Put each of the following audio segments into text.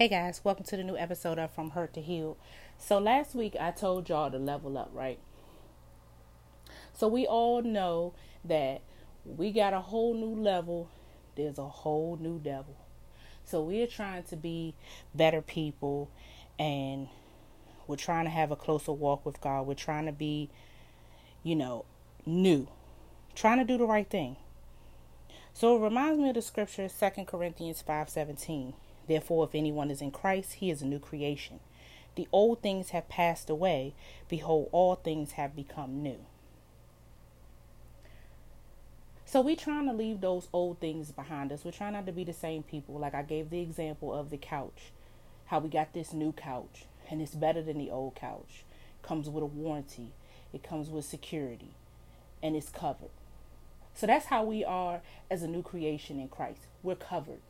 Hey guys, welcome to the new episode of From Hurt to Heal. So last week I told y'all to level up, right? So we all know that we got a whole new level, there's a whole new devil. So we're trying to be better people and we're trying to have a closer walk with God. We're trying to be, you know, new. Trying to do the right thing. So it reminds me of the scripture 2 Corinthians 5:17 Therefore, if anyone is in Christ, he is a new creation. The old things have passed away. Behold, all things have become new. So we're trying to leave those old things behind us. We're trying not to be the same people. Like I gave the example of the couch, how we got this new couch, and it's better than the old couch. Comes with a warranty. It comes with security, and it's covered. So that's how we are as a new creation in Christ. We're covered.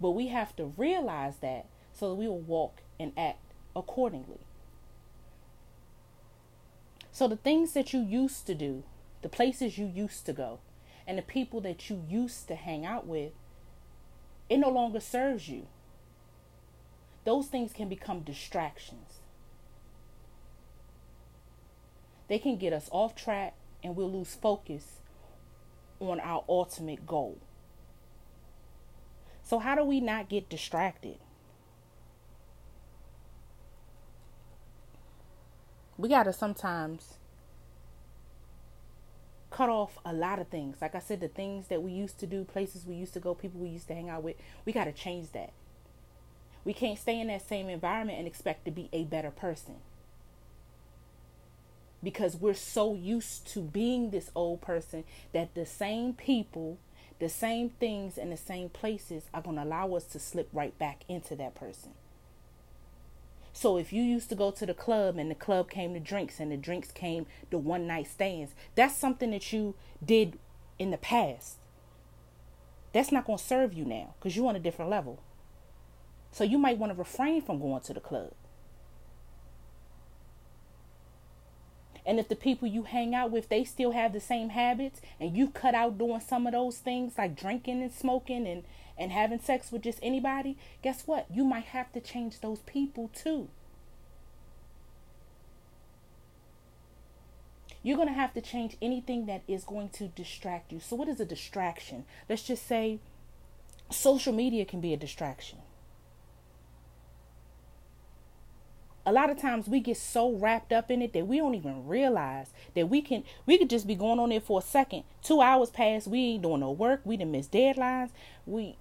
But we have to realize that so that we will walk and act accordingly. So the things that you used to do, the places you used to go, and the people that you used to hang out with, it no longer serves you. Those things can become distractions. They can get us off track and we'll lose focus on our ultimate goal. So, how do we not get distracted? We got to sometimes cut off a lot of things. Like I said, the things that we used to do, places we used to go, people we used to hang out with, we got to change that. We can't stay in that same environment and expect to be a better person. Because we're so used to being this old person that the same people the same things and the same places are going to allow us to slip right back into that person. So if you used to go to the club and the club came to drinks and the drinks came to one night stands, that's something that you did in the past. That's not going to serve you now because you're on a different level. So you might want to refrain from going to the club. And if the people you hang out with, they still have the same habits and you cut out doing some of those things like drinking and smoking and, and having sex with just anybody, guess what? You might have to change those people too. You're going to have to change anything that is going to distract you. So, what is a distraction? Let's just say social media can be a distraction. A lot of times we get so wrapped up in it that we don't even realize that we can we could just be going on there for a second. Two hours pass we ain't doing no work we didn't miss deadlines. We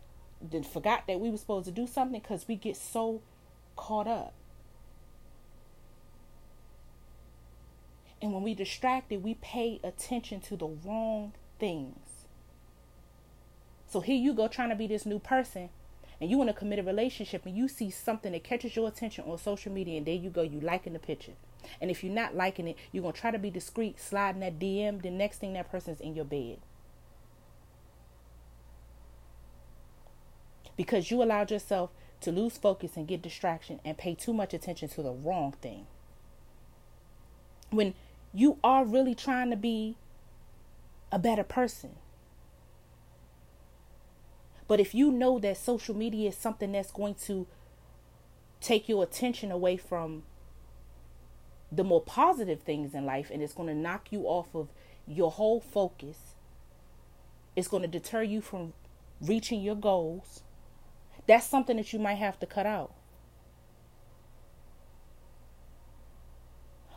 forgot that we were supposed to do something because we get so caught up. And when we distracted we pay attention to the wrong things. So here you go trying to be this new person and you in a committed relationship and you see something that catches your attention on social media and there you go, you liking the picture. And if you're not liking it, you're gonna try to be discreet, sliding that DM, the next thing that person's in your bed. Because you allowed yourself to lose focus and get distraction and pay too much attention to the wrong thing. When you are really trying to be a better person, but if you know that social media is something that's going to take your attention away from the more positive things in life and it's going to knock you off of your whole focus, it's going to deter you from reaching your goals. That's something that you might have to cut out.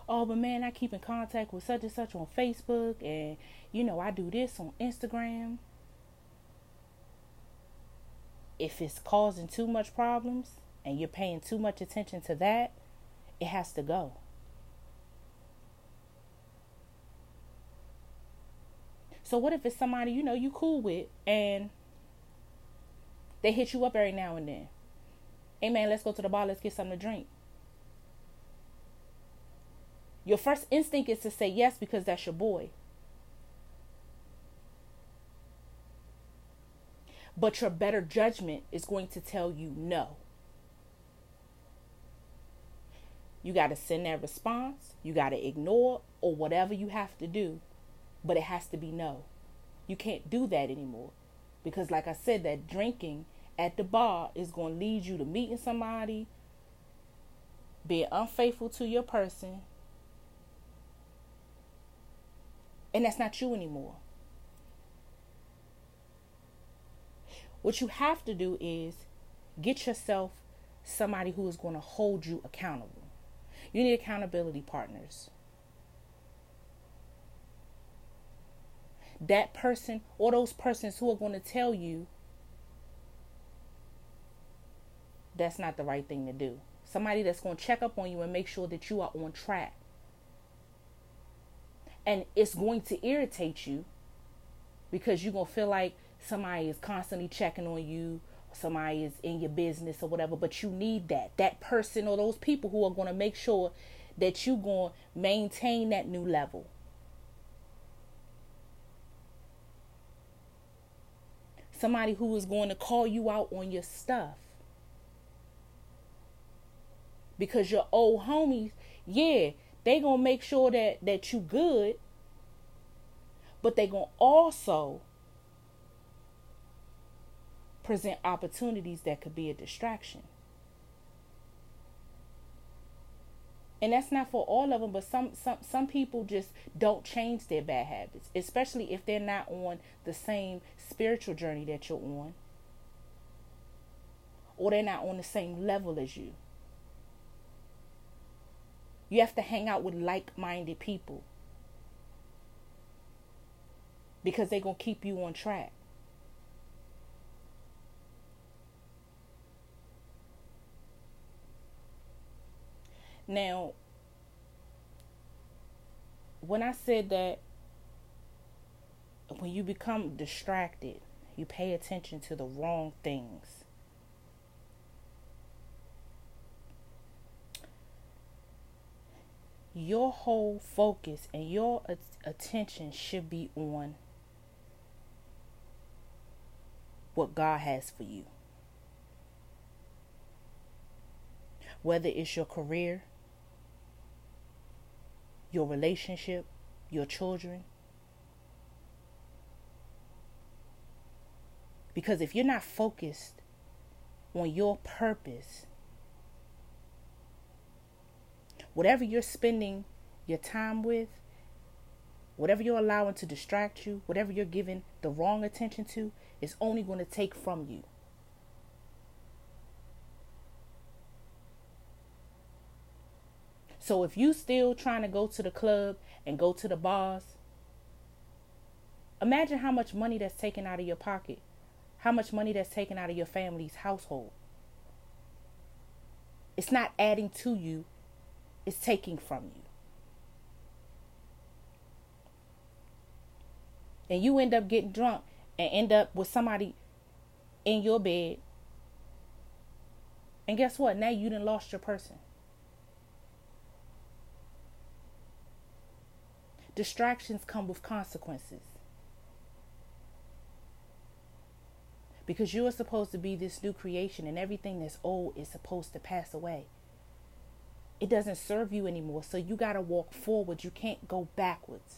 oh, but man, I keep in contact with such and such on Facebook, and you know, I do this on Instagram if it's causing too much problems and you're paying too much attention to that, it has to go. So what if it's somebody you know you cool with and they hit you up every now and then? Hey man, let's go to the bar, let's get something to drink. Your first instinct is to say yes because that's your boy. But your better judgment is going to tell you no. You got to send that response, you got to ignore, or whatever you have to do, but it has to be no. You can't do that anymore because, like I said, that drinking at the bar is going to lead you to meeting somebody, being unfaithful to your person, and that's not you anymore. What you have to do is get yourself somebody who is going to hold you accountable. You need accountability partners. That person or those persons who are going to tell you that's not the right thing to do. Somebody that's going to check up on you and make sure that you are on track. And it's going to irritate you because you're going to feel like somebody is constantly checking on you, somebody is in your business or whatever, but you need that. That person or those people who are going to make sure that you're going to maintain that new level. Somebody who is going to call you out on your stuff. Because your old homies, yeah, they going to make sure that that you good, but they going to also present opportunities that could be a distraction. And that's not for all of them, but some some some people just don't change their bad habits, especially if they're not on the same spiritual journey that you're on or they're not on the same level as you. You have to hang out with like-minded people because they're going to keep you on track. Now, when I said that when you become distracted, you pay attention to the wrong things. Your whole focus and your attention should be on what God has for you. Whether it's your career, your relationship, your children. Because if you're not focused on your purpose, whatever you're spending your time with, whatever you're allowing to distract you, whatever you're giving the wrong attention to, is only going to take from you. So if you still trying to go to the club and go to the bars, imagine how much money that's taken out of your pocket. How much money that's taken out of your family's household. It's not adding to you, it's taking from you. And you end up getting drunk and end up with somebody in your bed. And guess what? Now you done lost your person. Distractions come with consequences. Because you are supposed to be this new creation, and everything that's old is supposed to pass away. It doesn't serve you anymore, so you got to walk forward. You can't go backwards.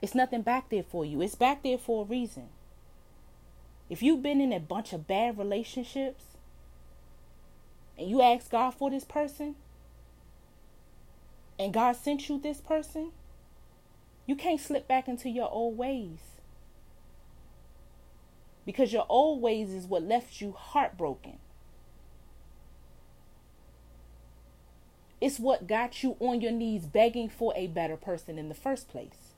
It's nothing back there for you. It's back there for a reason. If you've been in a bunch of bad relationships and you ask God for this person, and God sent you this person, you can't slip back into your old ways. Because your old ways is what left you heartbroken. It's what got you on your knees begging for a better person in the first place.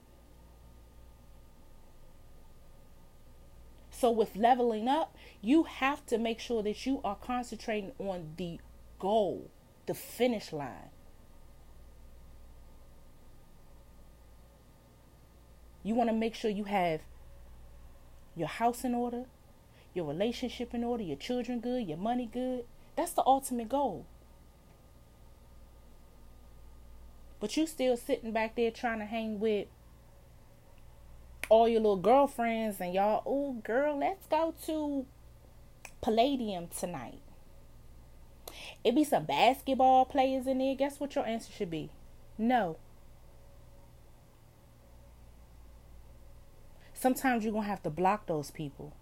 So, with leveling up, you have to make sure that you are concentrating on the goal, the finish line. You want to make sure you have your house in order, your relationship in order, your children good, your money good. That's the ultimate goal. But you still sitting back there trying to hang with all your little girlfriends and y'all, oh girl, let's go to Palladium tonight. It be some basketball players in there. Guess what your answer should be? No. Sometimes you're going to have to block those people.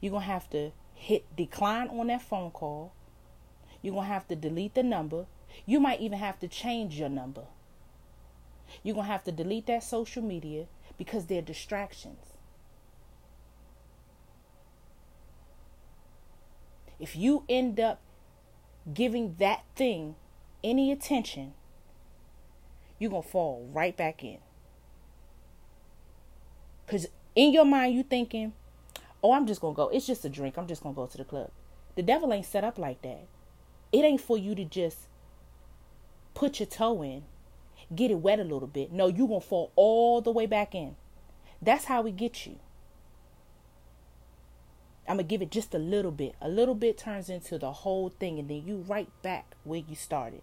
You're going to have to hit decline on that phone call. You're going to have to delete the number. You might even have to change your number. You're going to have to delete that social media because they're distractions. If you end up giving that thing any attention, you're going to fall right back in. Because in your mind, you thinking, oh, I'm just going to go. It's just a drink. I'm just going to go to the club. The devil ain't set up like that. It ain't for you to just put your toe in, get it wet a little bit. No, you're going to fall all the way back in. That's how we get you. I'm going to give it just a little bit. A little bit turns into the whole thing, and then you right back where you started.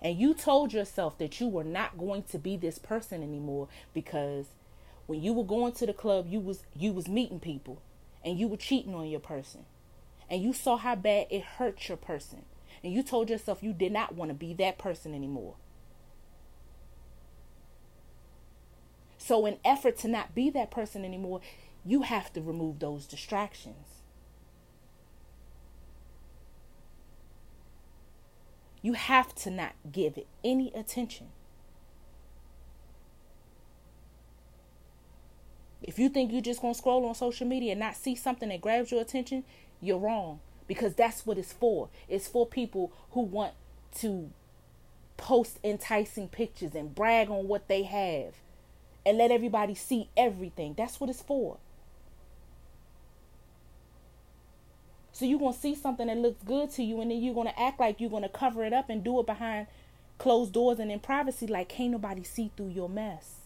And you told yourself that you were not going to be this person anymore because when you were going to the club you was you was meeting people and you were cheating on your person. And you saw how bad it hurt your person. And you told yourself you did not want to be that person anymore. So in effort to not be that person anymore you have to remove those distractions You have to not give it any attention. If you think you're just going to scroll on social media and not see something that grabs your attention, you're wrong because that's what it's for. It's for people who want to post enticing pictures and brag on what they have and let everybody see everything. That's what it's for. So you're going to see something that looks good to you and then you're going to act like you're going to cover it up and do it behind closed doors and in privacy like can't nobody see through your mess.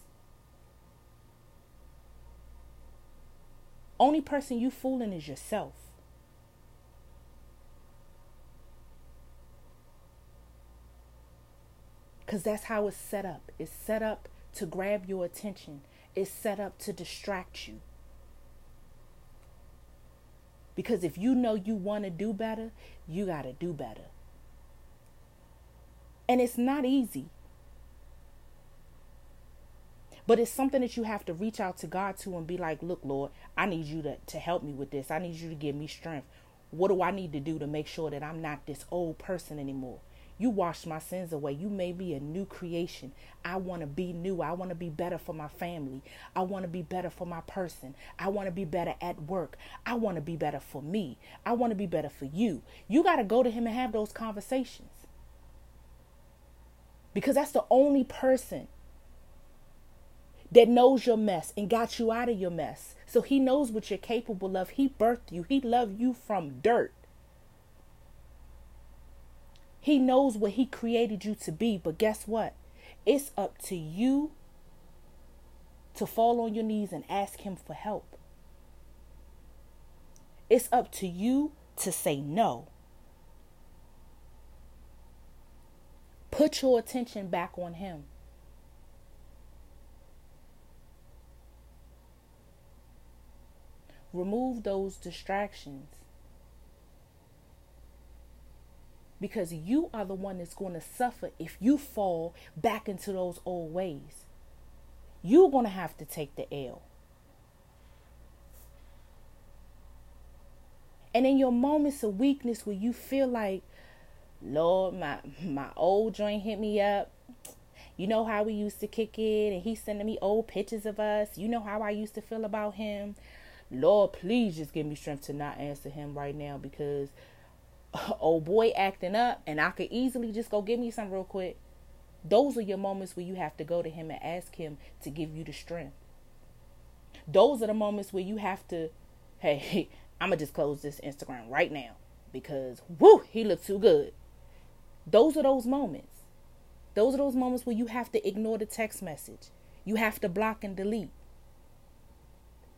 Only person you fooling is yourself. Because that's how it's set up. It's set up to grab your attention, it's set up to distract you. Because if you know you want to do better, you got to do better. And it's not easy. But it's something that you have to reach out to God to and be like, look, Lord, I need you to, to help me with this. I need you to give me strength. What do I need to do to make sure that I'm not this old person anymore? You washed my sins away. You made me a new creation. I want to be new. I want to be better for my family. I want to be better for my person. I want to be better at work. I want to be better for me. I want to be better for you. You got to go to him and have those conversations. Because that's the only person that knows your mess and got you out of your mess. So he knows what you're capable of. He birthed you. He loved you from dirt. He knows what He created you to be. But guess what? It's up to you to fall on your knees and ask Him for help. It's up to you to say no. Put your attention back on Him. Remove those distractions. Because you are the one that's going to suffer if you fall back into those old ways. You're going to have to take the L. And in your moments of weakness where you feel like, Lord, my my old joint hit me up. You know how we used to kick it, and he's sending me old pictures of us. You know how I used to feel about him. Lord, please just give me strength to not answer him right now because old boy acting up and I could easily just go give me some real quick. Those are your moments where you have to go to him and ask him to give you the strength. Those are the moments where you have to, hey, I'm going to just close this Instagram right now because, whoo, he looks too good. Those are those moments. Those are those moments where you have to ignore the text message. You have to block and delete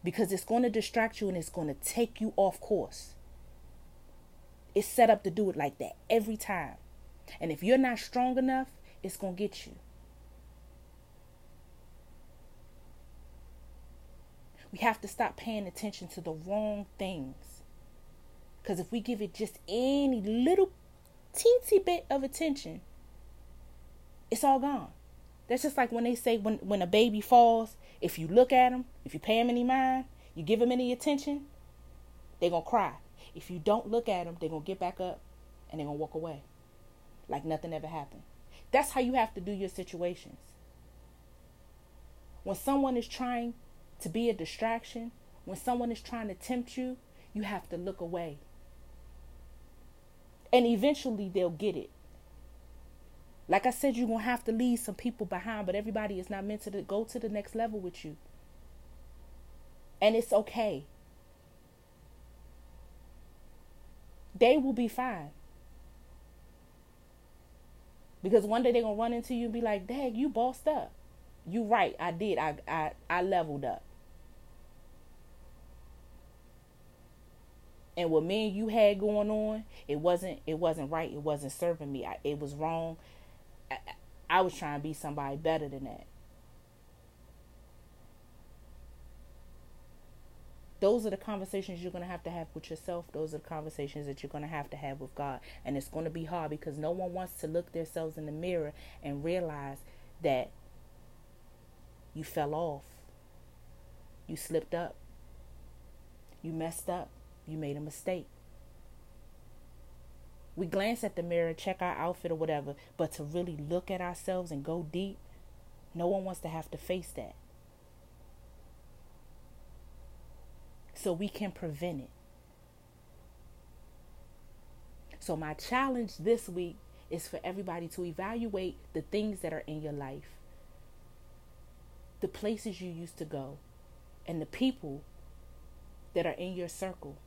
because it's going to distract you and it's going to take you off course. It's set up to do it like that every time. And if you're not strong enough, it's going to get you. We have to stop paying attention to the wrong things. Because if we give it just any little teensy bit of attention, It's all gone. That's just like when they say when when a baby falls, if you look at them, if you pay them any mind, you give them any attention, they're going to cry. If you don't look at them, they're going to get back up and they're going to walk away like nothing ever happened. That's how you have to do your situations. When someone is trying to be a distraction, when someone is trying to tempt you, you have to look away. And eventually they'll get it. Like I said, you're going to have to leave some people behind, but everybody is not meant to go to the next level with you. And it's okay. They will be fine. Because one day they're gonna run into you and be like, Dang, you bossed up. You right, I did. I I, I leveled up. And what me and you had going on, it wasn't it wasn't right. It wasn't serving me. I, it was wrong. I, I was trying to be somebody better than that. Those are the conversations you're going to have to have with yourself. Those are the conversations that you're going to have to have with God. And it's going to be hard because no one wants to look themselves in the mirror and realize that you fell off. You slipped up. You messed up. You made a mistake. We glance at the mirror, check our outfit or whatever, but to really look at ourselves and go deep, no one wants to have to face that. So we can prevent it. So, my challenge this week is for everybody to evaluate the things that are in your life, the places you used to go, and the people that are in your circle.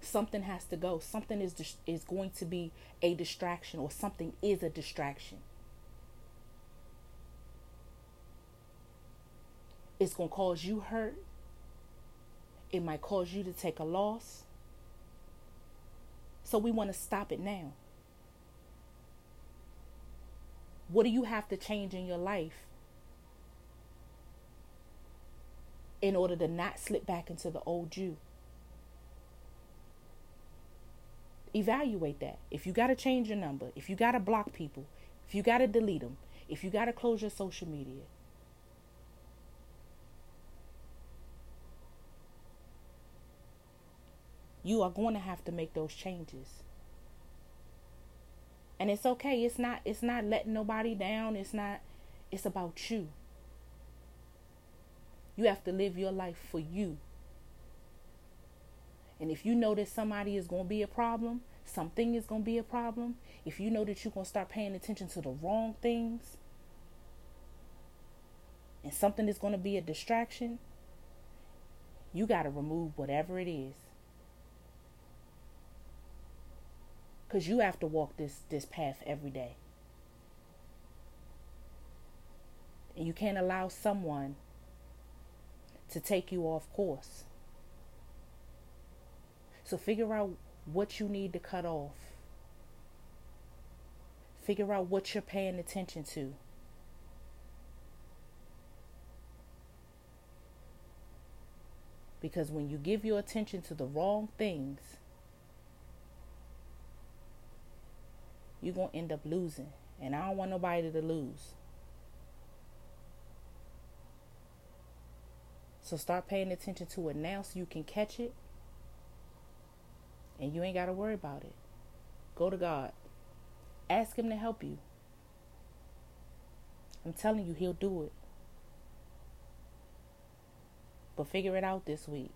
Something has to go. Something is is going to be a distraction, or something is a distraction. It's going to cause you hurt. It might cause you to take a loss. So we want to stop it now. What do you have to change in your life in order to not slip back into the old you? Evaluate that. If you got to change your number, if you got to block people, if you got to delete them, if you got to close your social media, you are going to have to make those changes. And it's okay. It's not it's not letting nobody down. It's not it's about you. You have to live your life for you. And if you know that somebody is going to be a problem something is going to be a problem if you know that you're going to start paying attention to the wrong things and something is going to be a distraction you got to remove whatever it is because you have to walk this this path every day. And you can't allow someone to take you off course. So figure out what you need to cut off. Figure out what you're paying attention to. Because when you give your attention to the wrong things you're going to end up losing. And I don't want nobody to lose. So start paying attention to it now so you can catch it. And you ain't got to worry about it. Go to God. Ask Him to help you. I'm telling you, He'll do it. But figure it out this week.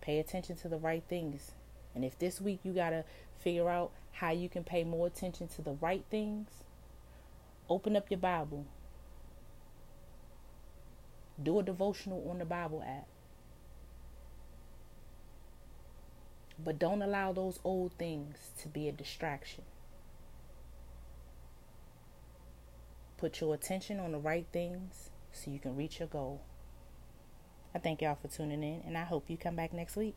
Pay attention to the right things. And if this week you got to figure out how you can pay more attention to the right things, open up your Bible. Do a devotional on the Bible app. But don't allow those old things to be a distraction. Put your attention on the right things so you can reach your goal. I thank y'all for tuning in, and I hope you come back next week.